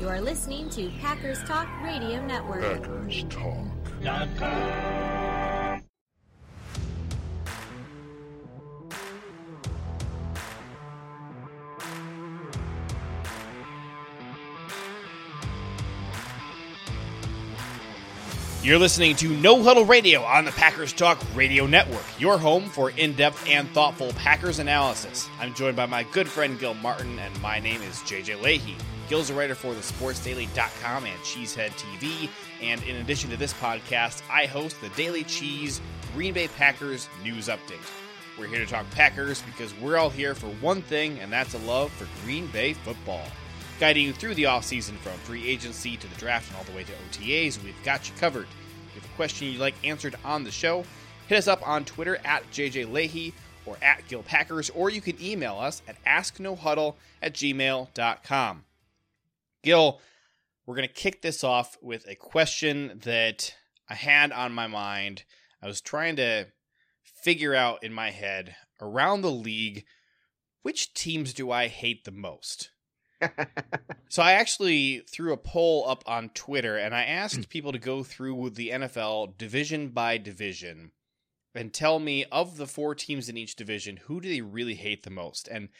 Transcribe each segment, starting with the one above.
You are listening to Packers Talk Radio Network. Packers Talk. You're listening to No Huddle Radio on the Packers Talk Radio Network, your home for in depth and thoughtful Packers analysis. I'm joined by my good friend Gil Martin, and my name is JJ Leahy. Gil's a writer for thesportsdaily.com and Cheesehead TV, and in addition to this podcast, I host the Daily Cheese Green Bay Packers News Update. We're here to talk Packers because we're all here for one thing, and that's a love for Green Bay football guiding you through the offseason from free agency to the draft and all the way to OTAs. We've got you covered. If you have a question you'd like answered on the show, hit us up on Twitter at JJ Leahy or at Gil Packers, or you can email us at asknohuddle at gmail.com. Gil, we're going to kick this off with a question that I had on my mind. I was trying to figure out in my head around the league which teams do I hate the most? so I actually threw a poll up on Twitter and I asked hmm. people to go through the NFL division by division and tell me of the four teams in each division who do they really hate the most. And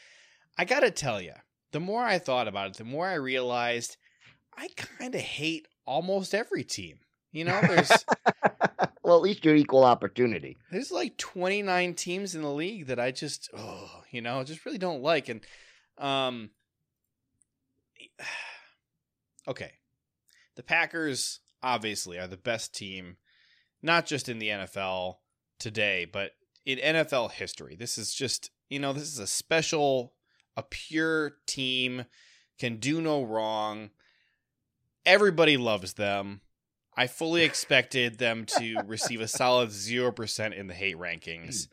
I got to tell you, the more I thought about it, the more I realized I kind of hate almost every team. You know, there's well, at least you're equal opportunity. there's like 29 teams in the league that I just oh, you know, just really don't like and um okay. The Packers obviously are the best team not just in the NFL today, but in NFL history. This is just, you know, this is a special a pure team can do no wrong. Everybody loves them. I fully expected them to receive a solid 0% in the hate rankings.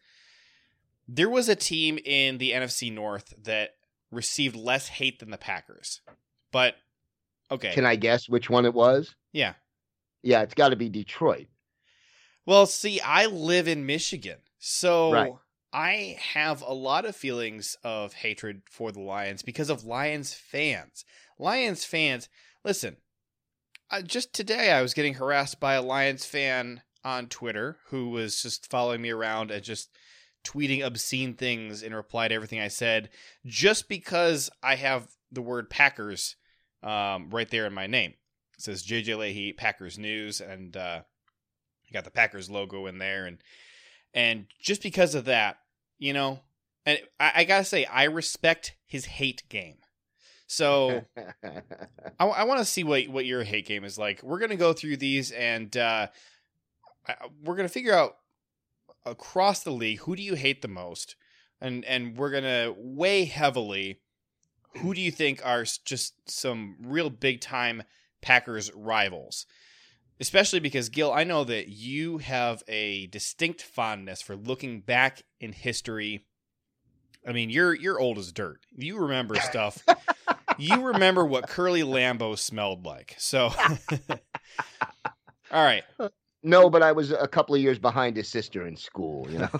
There was a team in the NFC North that received less hate than the Packers. But okay. Can I guess which one it was? yeah. Yeah, it's got to be Detroit. Well, see, I live in Michigan. So Right. I have a lot of feelings of hatred for the Lions because of Lions fans. Lions fans, listen, uh, just today I was getting harassed by a Lions fan on Twitter who was just following me around and just tweeting obscene things in reply to everything I said just because I have the word Packers um, right there in my name. It says JJ Leahy Packers News and uh, got the Packers logo in there and and just because of that, you know, and I, I gotta say I respect his hate game. So I, I want to see what what your hate game is like. We're gonna go through these and uh, we're gonna figure out across the league who do you hate the most, and and we're gonna weigh heavily who do you think are just some real big time Packers rivals. Especially because Gil, I know that you have a distinct fondness for looking back in history. I mean, you're you're old as dirt. You remember stuff. you remember what Curly Lambeau smelled like. So, all right. no, but I was a couple of years behind his sister in school. You know,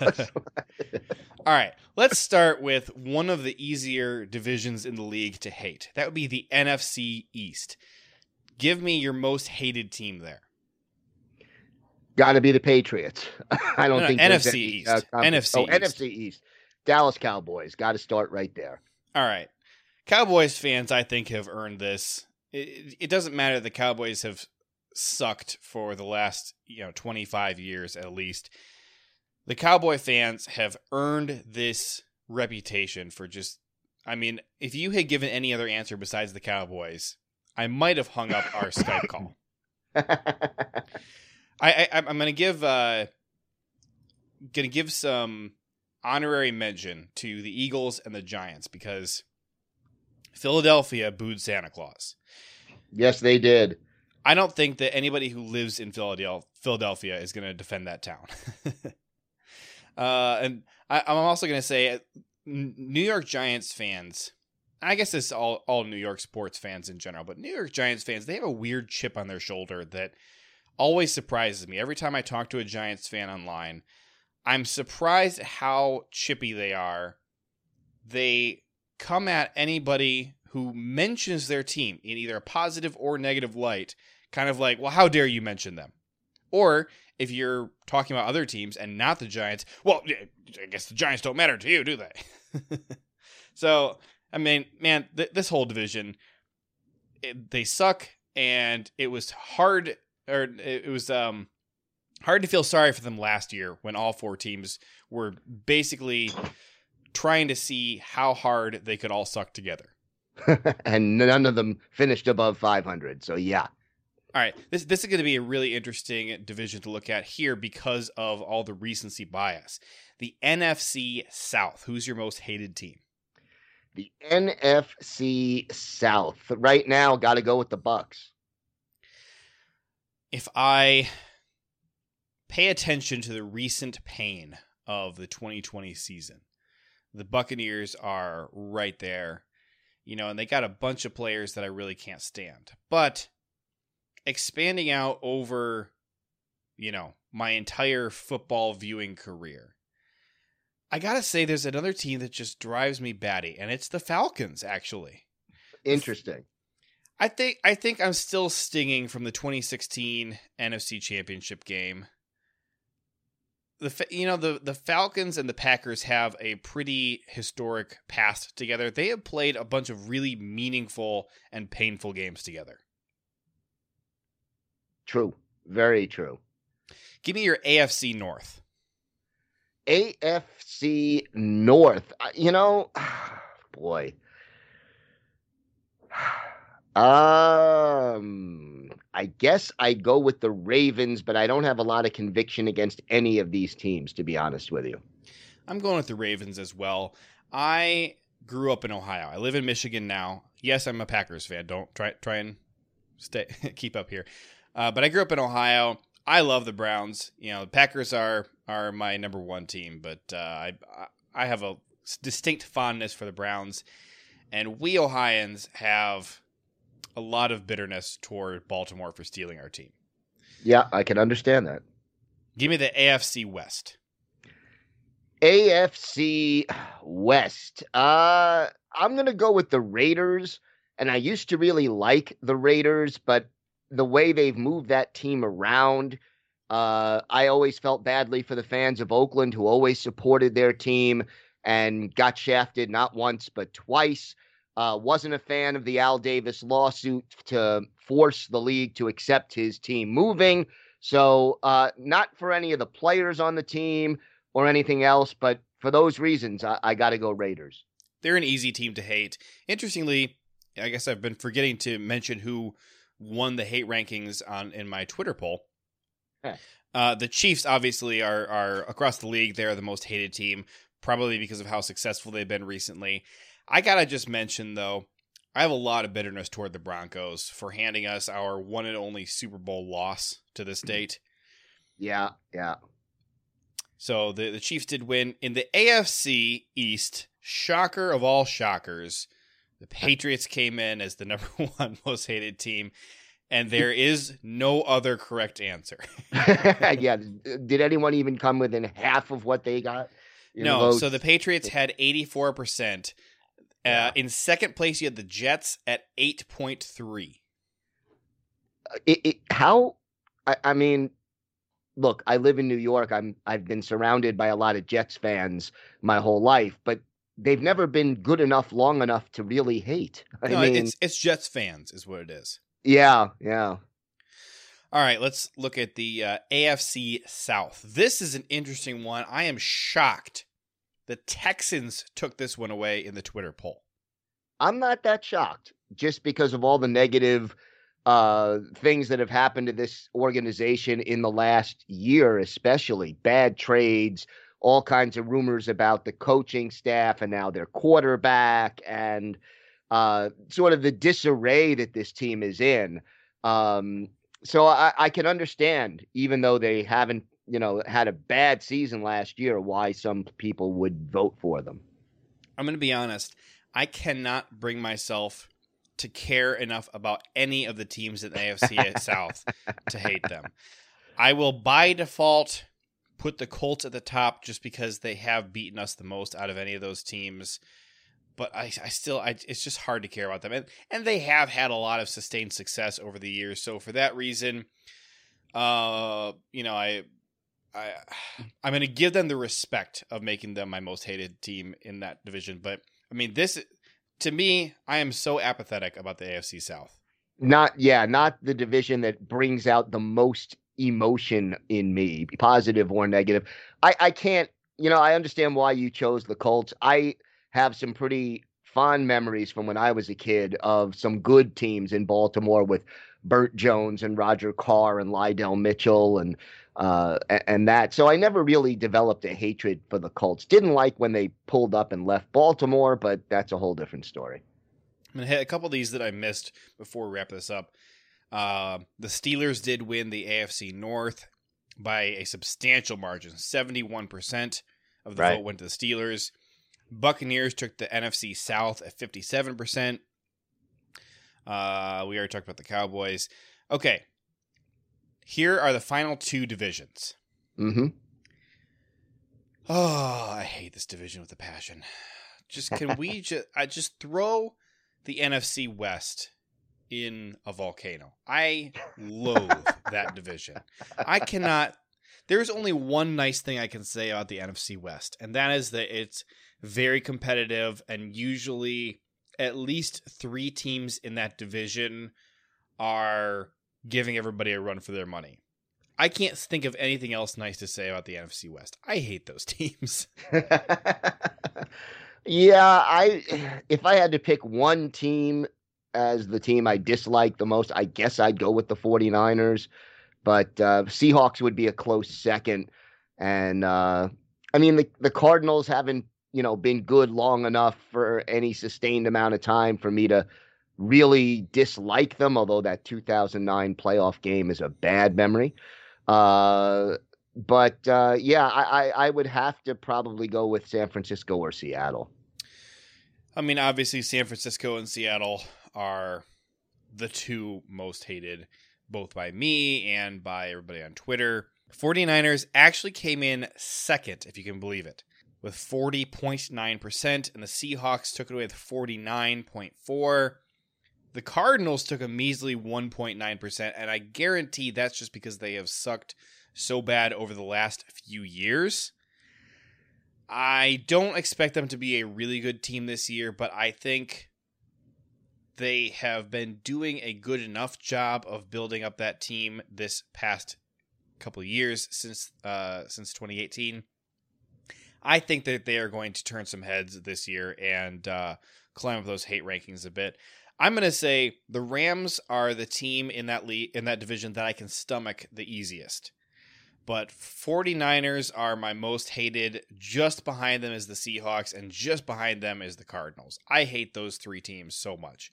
All right, let's start with one of the easier divisions in the league to hate. That would be the NFC East. Give me your most hated team there. Got to be the Patriots. I don't No, think NFC any, East. uh, NFC oh, East. NFC East. Dallas Cowboys. Got to start right there. All right. Cowboys fans, I think, have earned this. It, it doesn't matter. The Cowboys have sucked for the last, you know, 25 years at least. The Cowboy fans have earned this reputation for just, I mean, if you had given any other answer besides the Cowboys, I might have hung up our Skype call. I, I I'm going to give uh going to give some honorary mention to the Eagles and the Giants because Philadelphia booed Santa Claus. yes, they did. I don't think that anybody who lives in Philadelphia Philadelphia is going to defend that town. uh, and I, I'm also going to say, uh, New York Giants fans. I guess it's all all New York sports fans in general, but New York Giants fans they have a weird chip on their shoulder that always surprises me. Every time I talk to a Giants fan online, I'm surprised how chippy they are. They come at anybody who mentions their team in either a positive or negative light, kind of like, well, how dare you mention them? Or if you're talking about other teams and not the Giants, well, I guess the Giants don't matter to you, do they? so, I mean, man, th- this whole division, it, they suck, and it was hard, or it was um hard to feel sorry for them last year when all four teams were basically trying to see how hard they could all suck together. and none of them finished above 500. So yeah. All right, this this is going to be a really interesting division to look at here because of all the recency bias. The NFC South. Who's your most hated team? The NFC South. Right now, got to go with the Bucks. If I pay attention to the recent pain of the 2020 season, the Buccaneers are right there. You know, and they got a bunch of players that I really can't stand. But expanding out over, you know, my entire football viewing career. I gotta say, there's another team that just drives me batty, and it's the Falcons. Actually, interesting. I think I think I'm still stinging from the 2016 NFC Championship game. The you know the the Falcons and the Packers have a pretty historic past together. They have played a bunch of really meaningful and painful games together. True. Very true. Give me your AFC North. AFC North. You know, boy. Um, I guess I go with the Ravens, but I don't have a lot of conviction against any of these teams, to be honest with you. I'm going with the Ravens as well. I grew up in Ohio. I live in Michigan now. Yes, I'm a Packers fan. Don't try try and stay keep up here. Uh, but I grew up in Ohio. I love the Browns. You know, the Packers are are my number one team, but uh, I I have a distinct fondness for the Browns, and we Ohioans have a lot of bitterness toward Baltimore for stealing our team. Yeah, I can understand that. Give me the AFC West. AFC West. Uh, I'm going to go with the Raiders. And I used to really like the Raiders, but the way they've moved that team around. Uh, I always felt badly for the fans of Oakland who always supported their team and got shafted not once but twice. Uh, wasn't a fan of the Al Davis lawsuit to force the league to accept his team moving. So, uh, not for any of the players on the team or anything else, but for those reasons, I, I got to go Raiders. They're an easy team to hate. Interestingly, I guess I've been forgetting to mention who won the hate rankings on in my Twitter poll. Uh, the Chiefs obviously are are across the league. They're the most hated team, probably because of how successful they've been recently. I gotta just mention though, I have a lot of bitterness toward the Broncos for handing us our one and only Super Bowl loss to this mm-hmm. date. Yeah, yeah. So the the Chiefs did win in the AFC East. Shocker of all shockers. The Patriots came in as the number one most hated team, and there is no other correct answer. yeah. Did anyone even come within half of what they got? No. So the Patriots had 84%. Uh, in second place, you had the Jets at 8.3. Uh, it, it, how? I, I mean, look, I live in New York. I'm I've been surrounded by a lot of Jets fans my whole life, but they've never been good enough long enough to really hate. I no, mean, it's it's Jets fans is what it is. Yeah, yeah. All right, let's look at the uh, AFC South. This is an interesting one. I am shocked the Texans took this one away in the Twitter poll. I'm not that shocked just because of all the negative uh, things that have happened to this organization in the last year, especially bad trades, all kinds of rumors about the coaching staff and now their quarterback and uh, sort of the disarray that this team is in. Um, so I, I, can understand, even though they haven't, you know, had a bad season last year, why some people would vote for them. I'm going to be honest. I cannot bring myself to care enough about any of the teams in the AFC South to hate them. I will by default put the Colts at the top just because they have beaten us the most out of any of those teams. but I, I still, I, it's just hard to care about them, and and they have had a lot of sustained success over the years. So for that reason, uh, you know, I, I, I'm going to give them the respect of making them my most hated team in that division. But I mean, this to me, I am so apathetic about the AFC South. Not, yeah, not the division that brings out the most emotion in me, positive or negative. I, I can't, you know, I understand why you chose the Colts. I have some pretty fond memories from when I was a kid of some good teams in Baltimore with Bert Jones and Roger Carr and Lydell Mitchell and uh, and that. So I never really developed a hatred for the Colts. Didn't like when they pulled up and left Baltimore, but that's a whole different story. I'm gonna hit a couple of these that I missed before we wrap this up. Uh, the Steelers did win the AFC North by a substantial margin. 71% of the right. vote went to the Steelers. Buccaneers took the NFC South at 57%. Uh, we already talked about the Cowboys. Okay. Here are the final two divisions. Mm-hmm. Oh, I hate this division with a passion. Just can we just I just throw the NFC West in a volcano. I loathe that division. I cannot there's only one nice thing I can say about the NFC West, and that is that it's very competitive and usually at least three teams in that division are giving everybody a run for their money. I can't think of anything else nice to say about the NFC West. I hate those teams. yeah, I if I had to pick one team as the team I dislike the most, I guess I'd go with the 49ers, but uh, Seahawks would be a close second and uh, I mean the the Cardinals haven't you know, been good long enough for any sustained amount of time for me to really dislike them, although that 2009 playoff game is a bad memory. Uh, but uh, yeah, I, I, I, would have to probably go with San Francisco or Seattle. I mean, obviously, San Francisco and Seattle are the two most hated, both by me and by everybody on Twitter. 49ers actually came in second, if you can believe it with 40.9%, and the Seahawks took it away with 49.4. The Cardinals took a measly 1.9%, and I guarantee that's just because they have sucked so bad over the last few years. I don't expect them to be a really good team this year, but I think they have been doing a good enough job of building up that team this past couple years since uh, since 2018 I think that they are going to turn some heads this year and uh, climb up those hate rankings a bit. I'm going to say the Rams are the team in that league in that division that I can stomach the easiest. But 49ers are my most hated. Just behind them is the Seahawks and just behind them is the Cardinals. I hate those three teams so much.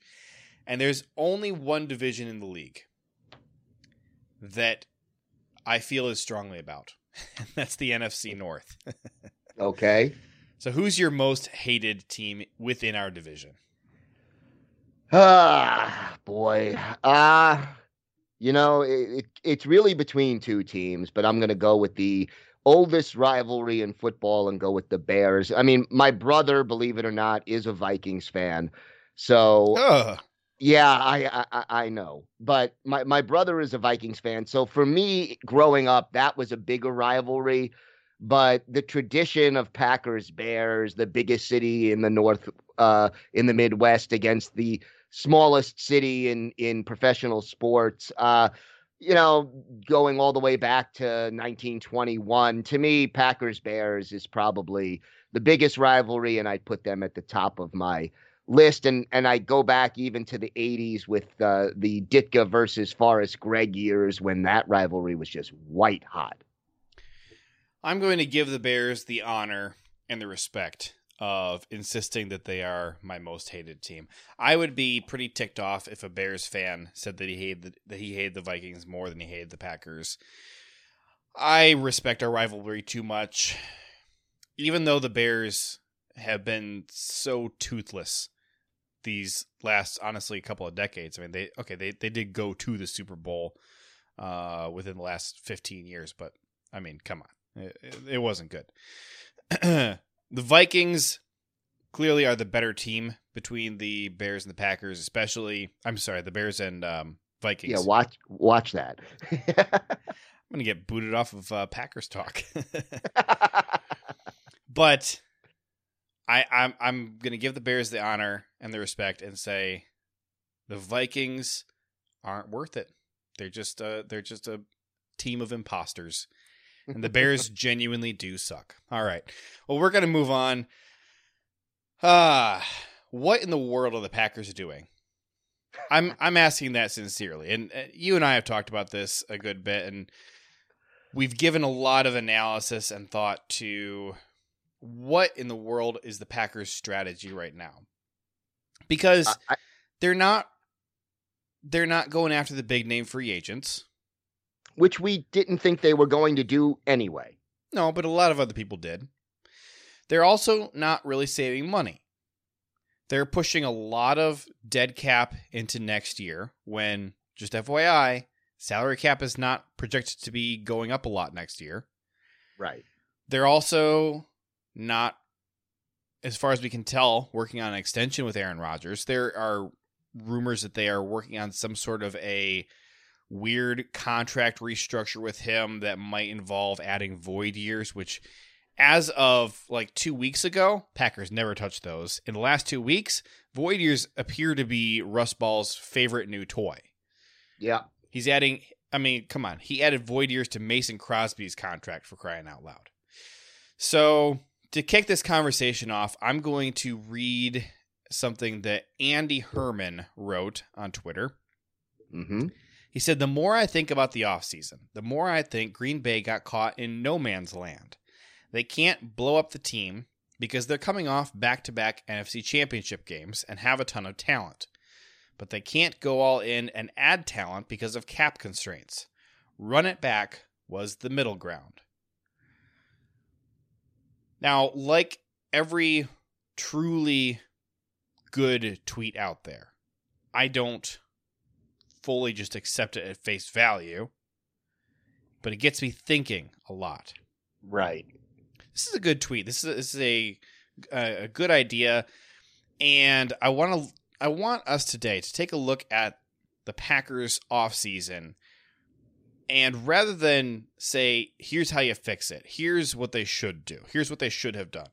And there's only one division in the league that I feel as strongly about. And that's the NFC North. Okay. So who's your most hated team within our division? Ah, boy. Ah, uh, you know, it, it, it's really between two teams, but I'm going to go with the oldest rivalry in football and go with the Bears. I mean, my brother, believe it or not, is a Vikings fan. So Ugh. Yeah, I, I I know, but my my brother is a Vikings fan, so for me, growing up, that was a bigger rivalry but the tradition of Packers Bears, the biggest city in the north uh, in the Midwest against the smallest city in in professional sports, uh, you know, going all the way back to 1921. To me, Packers Bears is probably the biggest rivalry, and I'd put them at the top of my list. And and I go back even to the 80s with uh, the Ditka versus Forrest Gregg years when that rivalry was just white hot. I'm going to give the Bears the honor and the respect of insisting that they are my most hated team. I would be pretty ticked off if a Bears fan said that he hated the, that he hated the Vikings more than he hated the Packers. I respect our rivalry too much. Even though the Bears have been so toothless these last honestly a couple of decades. I mean they okay, they they did go to the Super Bowl uh within the last 15 years, but I mean, come on. It, it wasn't good. the Vikings clearly are the better team between the Bears and the Packers, especially. I'm sorry, the Bears and um, Vikings. Yeah, watch watch that. I'm gonna get booted off of uh, Packers talk. but I, I'm I'm gonna give the Bears the honor and the respect and say the Vikings aren't worth it. They're just uh they're just a team of imposters. And the Bears genuinely do suck. All right. Well, we're gonna move on. Ah, uh, what in the world are the Packers doing? I'm I'm asking that sincerely, and uh, you and I have talked about this a good bit, and we've given a lot of analysis and thought to what in the world is the Packers' strategy right now? Because uh, I, they're not they're not going after the big name free agents, which we didn't think they were going to do anyway. No, but a lot of other people did. They're also not really saving money. They're pushing a lot of dead cap into next year when just FYI, salary cap is not projected to be going up a lot next year. Right. They're also not, as far as we can tell, working on an extension with Aaron Rodgers. There are rumors that they are working on some sort of a weird contract restructure with him that might involve adding void years, which as of like two weeks ago, Packers never touched those. In the last two weeks, void years appear to be Russ Ball's favorite new toy. Yeah. He's adding, I mean, come on. He added void years to Mason Crosby's contract for crying out loud. So to kick this conversation off, I'm going to read something that Andy Herman wrote on Twitter. Mm-hmm. He said, The more I think about the offseason, the more I think Green Bay got caught in no man's land. They can't blow up the team because they're coming off back to back NFC championship games and have a ton of talent. But they can't go all in and add talent because of cap constraints. Run it back was the middle ground. Now, like every truly good tweet out there, I don't fully just accept it at face value, but it gets me thinking a lot. Right. This is a good tweet. This is a, this is a a good idea, and I want to I want us today to take a look at the Packers off season, and rather than say, here's how you fix it, here's what they should do, here's what they should have done,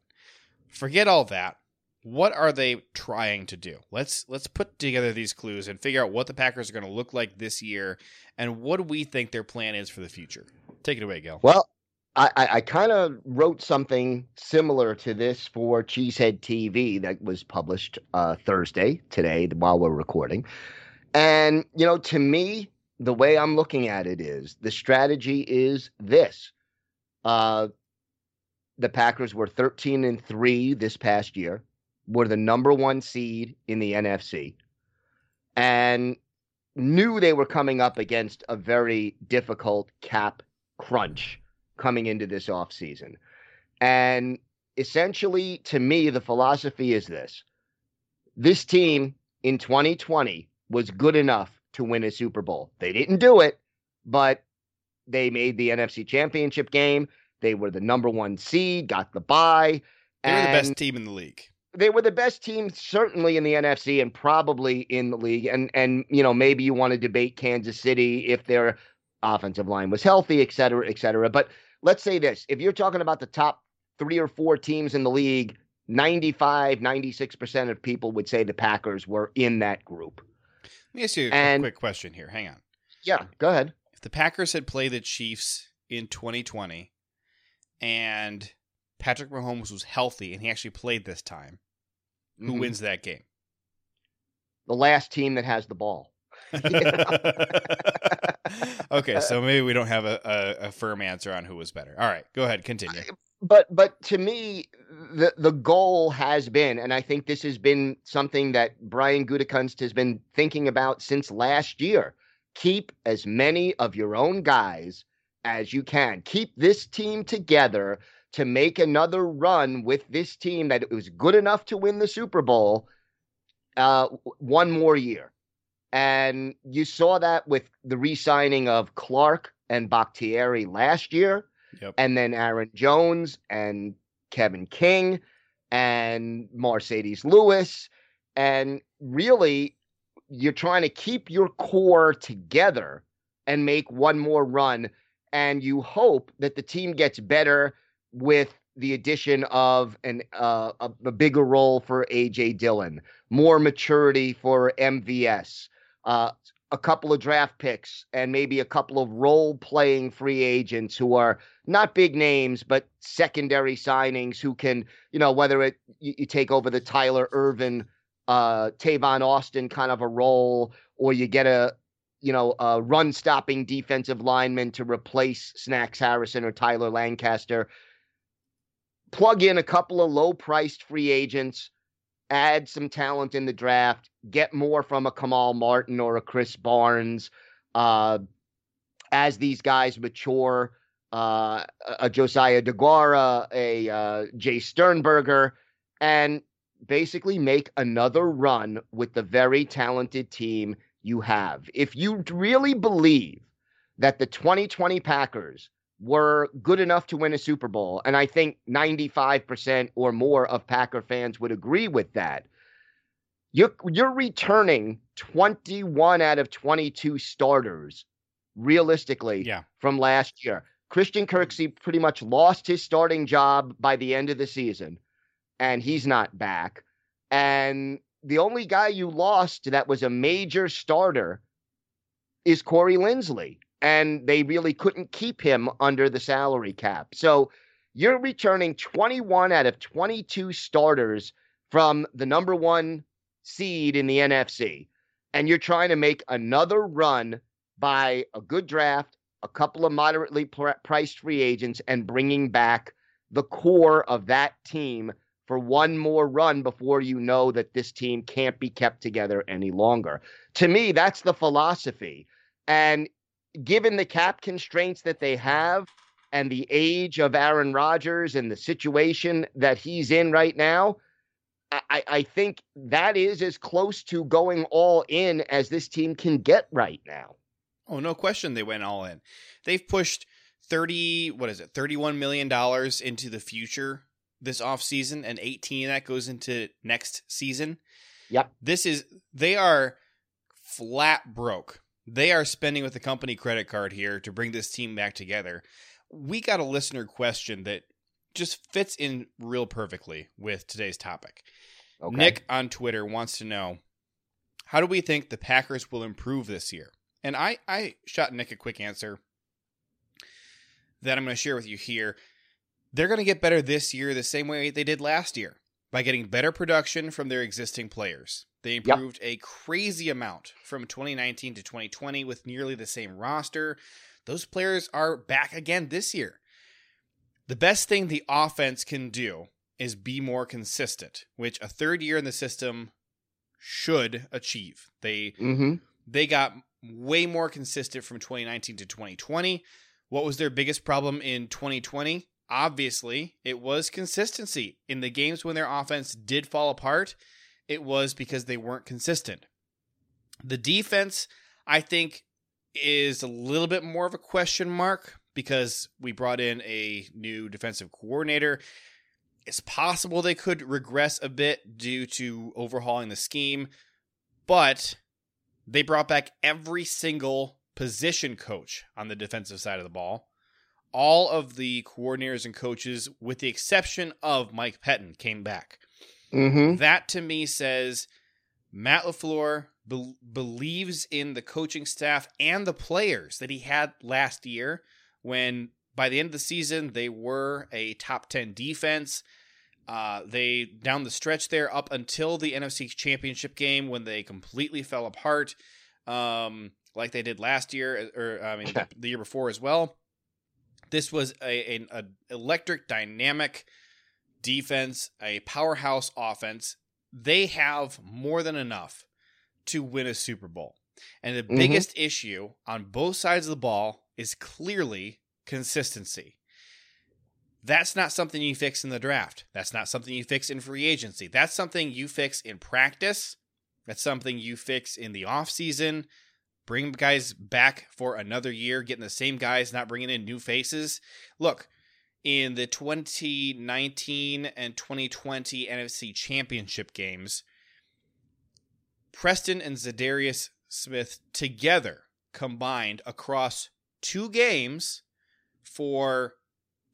forget all that. What are they trying to do? Let's let's put together these clues and figure out what the Packers are going to look like this year, and what do we think their plan is for the future. Take it away, Gil. Well, I, I kind of wrote something similar to this for Cheesehead TV that was published uh, Thursday today while we're recording, and you know, to me, the way I'm looking at it is the strategy is this. Uh, the Packers were 13 and 3 this past year, were the number one seed in the NFC, and knew they were coming up against a very difficult cap crunch coming into this offseason. And essentially, to me, the philosophy is this this team in 2020 was good enough to win a Super Bowl. They didn't do it, but they made the NFC Championship game. They were the number one seed, got the bye. They were the best team in the league. They were the best team, certainly in the NFC and probably in the league. And and you know maybe you want to debate Kansas City if their offensive line was healthy, et cetera, et cetera. But let's say this: if you're talking about the top three or four teams in the league, 95, 96 percent of people would say the Packers were in that group. Let me ask you a and, quick question here. Hang on. Yeah, go ahead. If the Packers had played the Chiefs in 2020 and Patrick Mahomes was healthy and he actually played this time, who mm-hmm. wins that game? The last team that has the ball. okay, so maybe we don't have a, a, a, firm answer on who was better. All right, go ahead, continue but but to me the the goal has been and i think this has been something that brian gutekunst has been thinking about since last year keep as many of your own guys as you can keep this team together to make another run with this team that was good enough to win the super bowl uh, one more year and you saw that with the re-signing of clark and bakhtiari last year Yep. And then Aaron Jones and Kevin King. and Marcedes Lewis. And really, you're trying to keep your core together and make one more run. And you hope that the team gets better with the addition of an uh, a, a, bigger role for AJ Dillon, more maturity for MVS, uh, a couple of draft picks, and maybe a couple of role playing free agents who are not big names but secondary signings who can, you know, whether it you, you take over the Tyler Ervin uh, Tavon Austin kind of a role, or you get a you know a run stopping defensive lineman to replace Snacks Harrison or Tyler Lancaster. Plug in a couple of low priced free agents, add some talent in the draft, get more from a Kamal Martin or a Krys Barnes. Uh, as these guys mature, uh, a Josiah DeGuara, a uh, Jace Sternberger, and basically make another run with the very talented team you have. If you really believe that the 2020 Packers were good enough to win a Super Bowl, and I think 95% or more of Packer fans would agree with that. You're, you're returning 21 out of 22 starters realistically yeah. from last year. Christian mm-hmm. Kirksey pretty much lost his starting job by the end of the season and he's not back. And the only guy you lost that was a major starter is Corey Linsley. And they really couldn't keep him under the salary cap. So you're returning 21 out of 22 starters from the number one seed in the NFC. And you're trying to make another run by a good draft, a couple of moderately priced free agents, and bringing back the core of that team for one more run before you know that this team can't be kept together any longer. To me, that's the philosophy. And given the cap constraints that they have and the age of Aaron Rodgers and the situation that he's in right now, I, I think that is as close to going all in as this team can get right now. Oh, no question they went all in. They've pushed 30, what is it, $31 million into the future this off season, and 18 that goes into next season. Yep. This is they are flat broke. They are spending with the company credit card here to bring this team back together. We got a listener question that just fits in real perfectly with today's topic. Okay. Nick on Twitter wants to know how do we think the Packers will improve this year? And I, I shot Nick a quick answer that I'm going to share with you here they're going to get better this year the same way they did last year by getting better production from their existing players. They improved yep. a crazy amount from 2019 to 2020 with nearly the same roster. Those players are back again this year. The best thing the offense can do is be more consistent, which a third year in the system should achieve. They mm-hmm. they got way more consistent from 2019 to 2020. What was their biggest problem in 2020? obviously, it was consistency. In the games when their offense did fall apart, it was because they weren't consistent. The defense, I think, is a little bit more of a question mark because we brought in a new defensive coordinator. It's possible they could regress a bit due to overhauling the scheme, but they brought back every single position coach on the defensive side of the ball all of the coordinators and coaches, with the exception of Mike Pettine, came back. Mm-hmm. That to me says Matt LaFleur be- believes in the coaching staff and the players that he had last year when by the end of the season they were a top 10 defense. Uh, they down the stretch there up until the NFC Championship game when they completely fell apart, um, like they did last year, or I mean the, the year before as well. This was a, an a electric, dynamic defense, a powerhouse offense. They have more than enough to win a Super Bowl. And the mm-hmm. biggest issue on both sides of the ball is clearly consistency. That's not something you fix in the draft. That's not something you fix in free agency. That's something you fix in practice. That's something you fix in the offseason bring guys back for another year, getting the same guys, not bringing in new faces. Look, in the 2019 and 2020 NFC Championship games, Preston and Za'Darius Smith together combined across two games for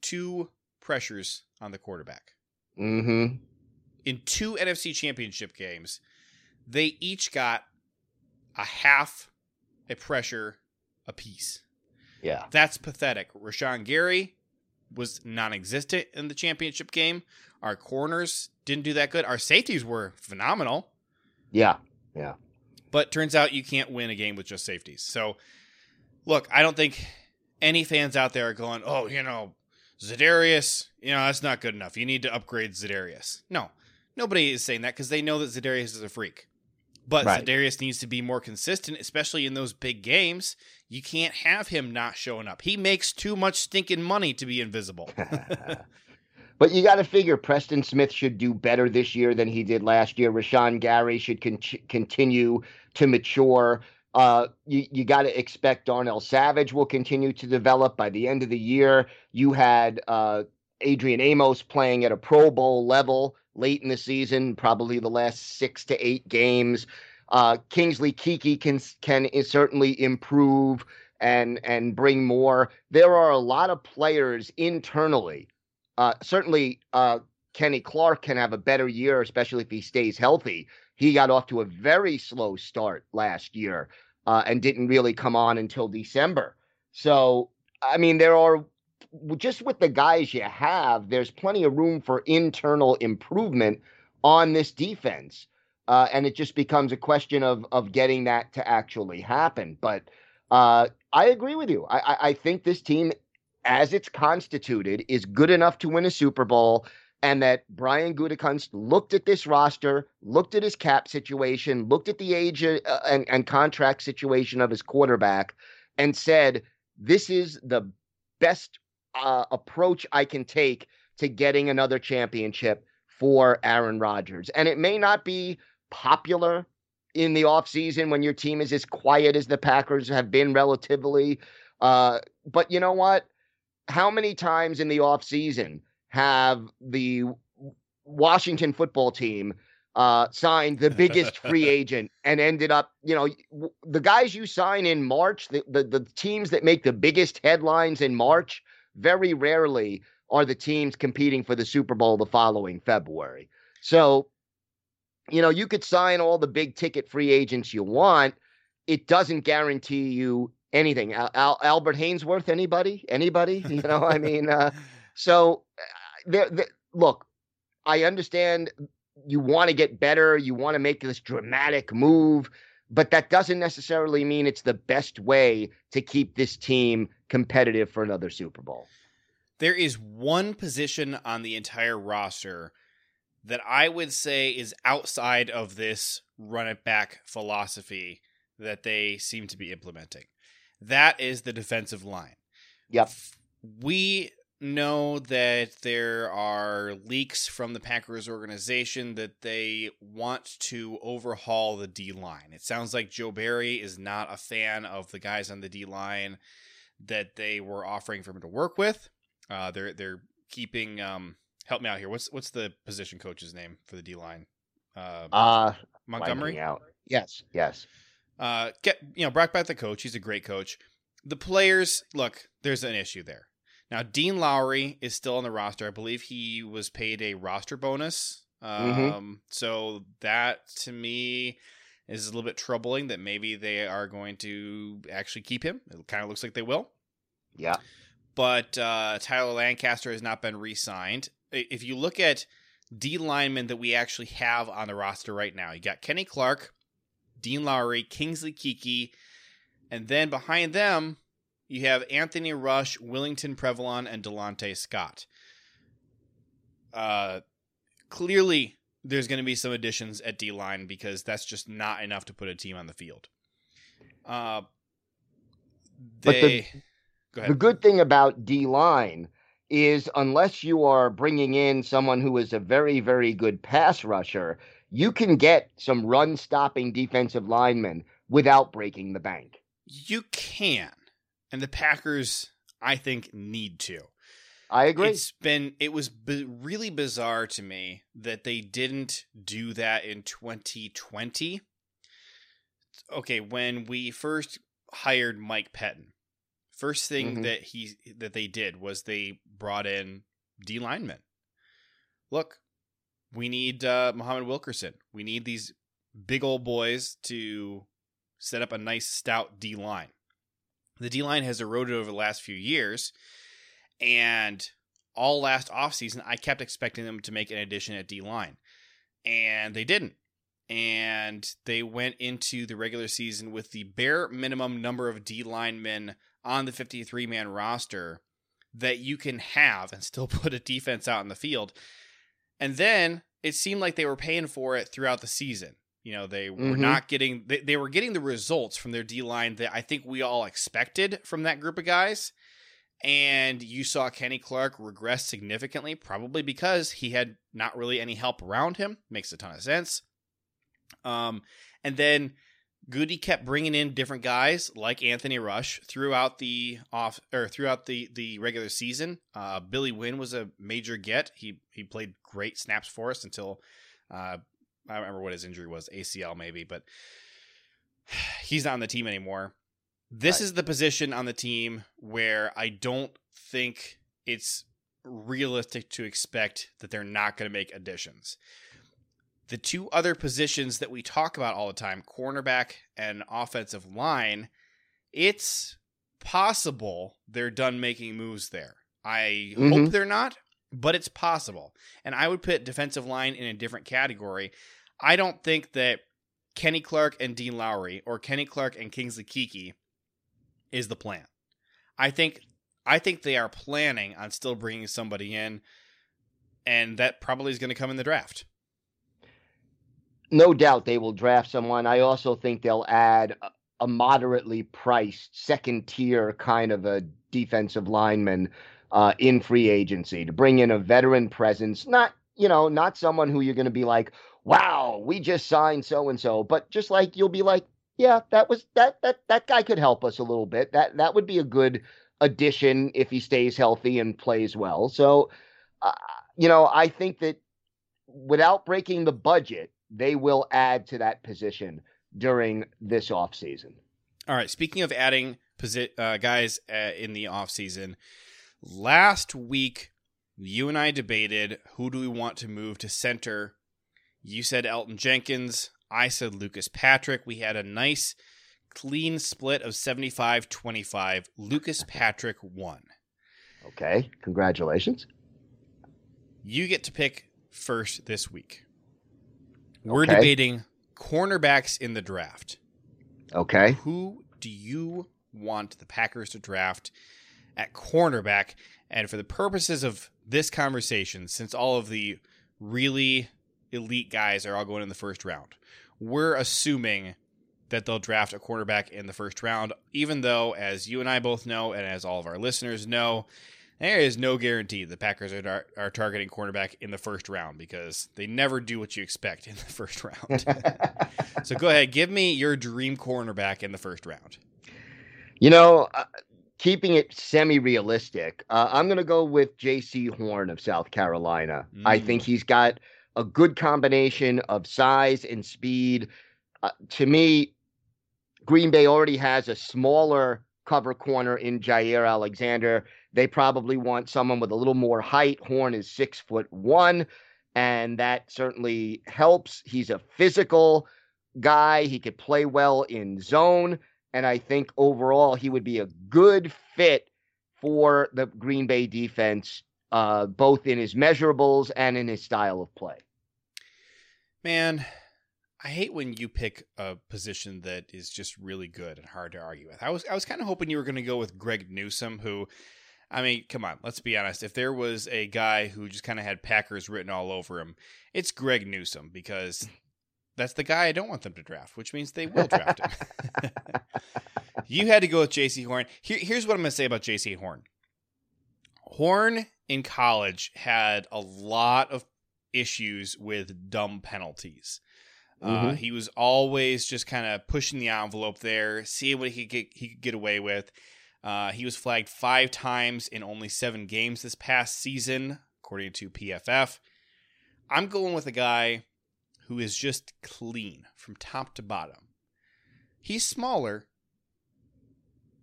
two pressures on the quarterback. Mm-hmm. In two NFC Championship games, they each got a half a pressure apiece. Yeah. That's pathetic. Rashan Gary was non existent in the championship game. Our corners didn't do that good. Our safeties were phenomenal. Yeah. Yeah. But turns out you can't win a game with just safeties. So, look, I don't think any fans out there are going, oh, you know, Za'Darius, you know, that's not good enough. You need to upgrade Za'Darius. No, nobody is saying that because they know that Za'Darius is a freak. But right. Za'Darius needs to be more consistent, especially in those big games. You can't have him not showing up. He makes too much stinking money to be invisible. but you got to figure Preston Smith should do better this year than he did last year. Rashan Gary should con- continue to mature. Uh, you you got to expect Darnell Savage will continue to develop. By the end of the year, you had uh, Adrian Amos playing at a Pro Bowl level late in the season, probably the last six to eight games. Uh, Kingsley Keke can can certainly improve and and bring more. There are a lot of players internally. Uh, certainly, uh, Kenny Clark can have a better year, especially if he stays healthy. He got off to a very slow start last year uh, and didn't really come on until December. So, I mean, there are just with the guys you have, there's plenty of room for internal improvement on this defense. Uh, and it just becomes a question of of getting that to actually happen. But uh, I agree with you. I, I think this team, as it's constituted, is good enough to win a Super Bowl. And that Brian Gutekunst looked at this roster, looked at his cap situation, looked at the age uh, and, and contract situation of his quarterback, and said, "This is the best uh, approach I can take to getting another championship for Aaron Rodgers. And it may not be popular in the offseason when your team is as quiet as the Packers have been relatively. Uh, but you know what? How many times in the offseason have the Washington football team uh, signed the biggest free agent and ended up, you know, the guys you sign in March, the, the, the teams that make the biggest headlines in March very rarely are the teams competing for the Super Bowl the following February. So, you know, you could sign all the big ticket free agents you want. It doesn't guarantee you anything. Al- Al- Albert Haynesworth, anybody? Anybody? You know, I mean, uh, so uh, there, there, look, I understand you want to get better, you want to make this dramatic move, but that doesn't necessarily mean it's the best way to keep this team competitive for another Super Bowl. There is one position on the entire roster that I would say is outside of this run it back philosophy that they seem to be implementing. That is the defensive line. Yep. We know that there are leaks from the Packers organization that they want to overhaul the D line. It sounds like Joe Barry is not a fan of the guys on the D line that they were offering for him to work with. Uh, they're they're keeping. Um, help me out here. What's what's the position coach's name for the D line? Uh, uh, Montgomery. Out. Yes, yes. Uh, get you know Brock back the coach. He's a great coach. The players look. There's an issue there. Now Dean Lowry is still on the roster. I believe he was paid a roster bonus. Mm-hmm. Um, mm-hmm. so that to me is a little bit troubling that maybe they are going to actually keep him. It kind of looks like they will. Yeah. But uh, Tyler Lancaster has not been re signed. If you look at D linemen that we actually have on the roster right now, you got Kenny Clark, Dean Lowry, Kingsley Keke, and then behind them, you have Anthony Rush, Willington Previlon, and Delontae Scott. Uh, clearly, there's going to be some additions at D line because that's just not enough to put a team on the field. Uh, they, but the, the good thing about D line is unless you are bringing in someone who is a very, very good pass rusher, you can get some run stopping defensive linemen without breaking the bank. You can. And the Packers, I think, need to. I agree. It's been it was b- really bizarre to me that they didn't do that in 2020. Okay, when we first hired Mike Pettine, first thing Mhm. that he that they did was they brought in D linemen. Look, we need uh, Muhammad Wilkerson. We need these big old boys to set up a nice stout D line. The D line has eroded over the last few years, and all last offseason, I kept expecting them to make an addition at D line, and they didn't. And they went into the regular season with the bare minimum number of D linemen on the 53 man roster that you can have and still put a defense out in the field. And then it seemed like they were paying for it throughout the season. You know, they were Mhm. not getting they, they were getting the results from their D line that I think we all expected from that group of guys. And you saw Kenny Clark regress significantly, probably because he had not really any help around him. Makes a ton of sense. Um, and then Gutey kept bringing in different guys like Anthony Rush throughout the off or throughout the the regular season. Uh, Billy Winn was a major get. He he played great snaps for us until uh, I remember what his injury was, ACL maybe, but he's not on the team anymore. This Right. is the position on the team where I don't think it's realistic to expect that they're not going to make additions. The two other positions that we talk about all the time, cornerback and offensive line, it's possible they're done making moves there. I hope Mhm. they're not, but it's possible. And I would put defensive line in a different category. I don't think that Kenny Clark and Dean Lowry or Kenny Clark and Kingsley Keke is the plan. I think I think they are planning on still bringing somebody in and that probably is going to come in the draft. no doubt they will draft someone. I also think they'll add a, moderately priced second tier kind of a defensive lineman uh, in free agency to bring in a veteran presence. Not you know not someone who you're going to be like, wow, we just signed so and so, but just like you'll be like, yeah, that was that that that guy could help us a little bit. That that would be a good addition if he stays healthy and plays well. So, uh, you know, I think that without breaking the budget, they will add to that position during this offseason. All right. Speaking of adding posi- uh, guys uh, in the offseason, last week you and I debated who do we want to move to center. You said Elgton Jenkins. I said Lucas Patrick. We had a nice clean split of 75 25. Lucas Patrick won. Okay, congratulations. You get to pick first this week. We're Okay. debating cornerbacks in the draft. Okay. Who do you want the Packers to draft at cornerback? And for the purposes of this conversation, since all of the really elite guys are all going in the first round, we're assuming that they'll draft a cornerback in the first round, even though, as you and I both know, and as all of our listeners know, there is no guarantee the Packers are, tar- are targeting cornerback in the first round because they never do what you expect in the first round. so go ahead, give me your dream cornerback in the first round. You know, uh, keeping it semi-realistic, uh, I'm going to go with Jaycee Horn of South Carolina. I Mm. think he's got a good combination of size and speed. Uh, to me, Green Bay already has a smaller cover corner in Jaire Alexander. They probably want someone with a little more height. Horn is six foot one, and that certainly helps. He's a physical guy. He could play well in zone. And I think overall he would be a good fit for the Green Bay defense, uh, both in his measurables and in his style of play. Man, I hate when you pick a position that is just really good and hard to argue with. I was I was kind of hoping you were going to go with Greg Newsome, who, I mean, come on, let's be honest. If there was a guy who just kind of had Packers written all over him, it's Greg Newsome because that's the guy I don't want them to draft, which means they will draft him. you had to go with Jaycee Horn. Here, here's what I'm going to say about Jaycee Horn. Horn in college had a lot of issues with dumb penalties. Uh, Mhm. he was always just kind of pushing the envelope there, seeing what he could get, he could get away with. Uh, he was flagged five times in only seven games this past season, according to PFF. I'm going with a guy who is just clean from top to bottom. He's smaller,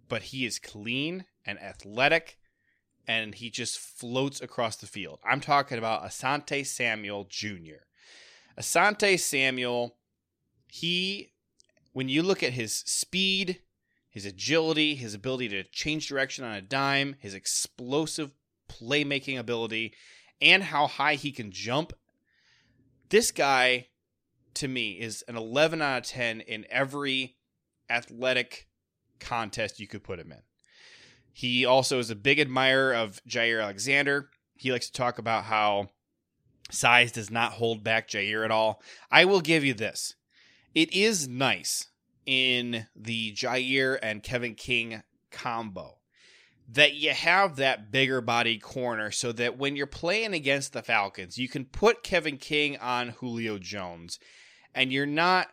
but he is clean and athletic, and he just floats across the field. I'm talking about Asante Samuel Jr. Asante Samuel, he, when you look at his speed, his agility, his ability to change direction on a dime, his explosive playmaking ability, and how high he can jump, this guy, to me, is an 11 out of 10 in every athletic contest you could put him in. He also is a big admirer of Jaire Alexander. He likes to talk about how size does not hold back Jaire at all. I will give you this. It is nice in the Jaire and Kevin King combo that you have that bigger body corner so that when you're playing against the Falcons, you can put Kevin King on Julio Jones and you're not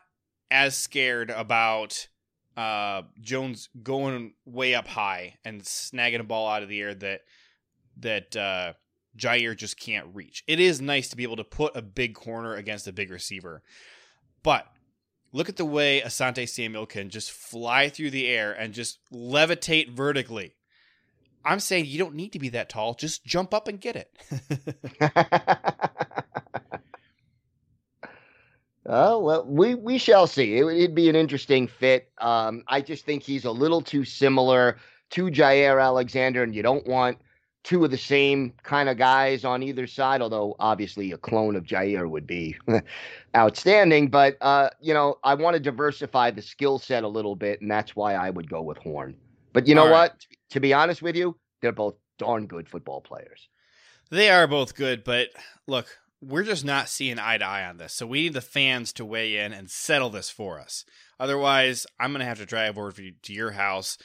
as scared about uh, Jones going way up high and snagging a ball out of the air that that uh, Jaire just can't reach. It is nice to be able to put a big corner against a big receiver, but look at the way Asante Samuel can just fly through the air and just levitate vertically. I'm saying you don't need to be that tall. Just jump up and get it. Oh well, we we shall see. It, would be an interesting fit. Um, I just think he's a little too similar to Jaire Alexander, and you don't want two of the same kind of guys on either side. Although obviously a clone of Jaire would be outstanding, but uh, you know I want to diversify the skill set a little bit, and that's why I would go with Horn. But you know All what? Right. To be honest with you, they're both darn good football players. They are both good, but look, we're just not seeing eye to eye on this. So we need the fans to weigh in and settle this for us. Otherwise, I'm going to have to drive over to your house.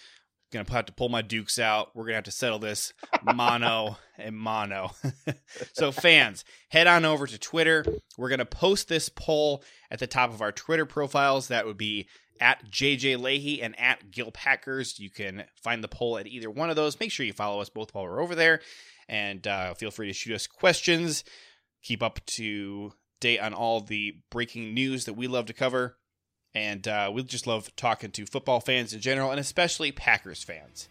Going to have to pull my dukes out. We're going to have to settle this mono and mono. so, fans, head on over to Twitter. We're going to post this poll at the top of our Twitter profiles. That would be at JJ Leahy and at Gil Packers. You can find the poll at either one of those. Make sure you follow us both while we're over there. And uh, feel free to shoot us questions keep up to date on all the breaking news that we love to cover. And uh, we just love talking to football fans in general, and especially Packers fans.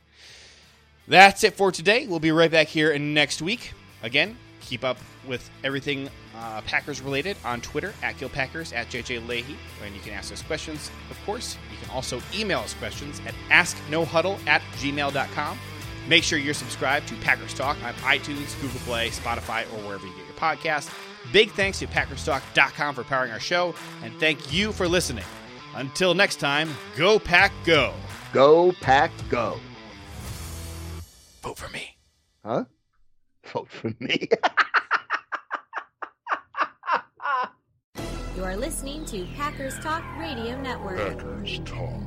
That's it for today. We'll be right back here next week. Again, keep up with everything uh, Packers related on Twitter at GilPackers, at JJ Leahy, and you can ask us questions, of course. You can also email us questions at asknohuddle at gmail.com. Make sure you're subscribed to Packers Talk on iTunes, Google Play, Spotify, or wherever you get podcast. Big thanks to PackersTalk.com for powering our show, and thank you for listening. Until next time, go Pack Go. Go Pack Go. Vote for me. Huh? Vote for me. you are listening to Packers Talk Radio Network. Packers Talk.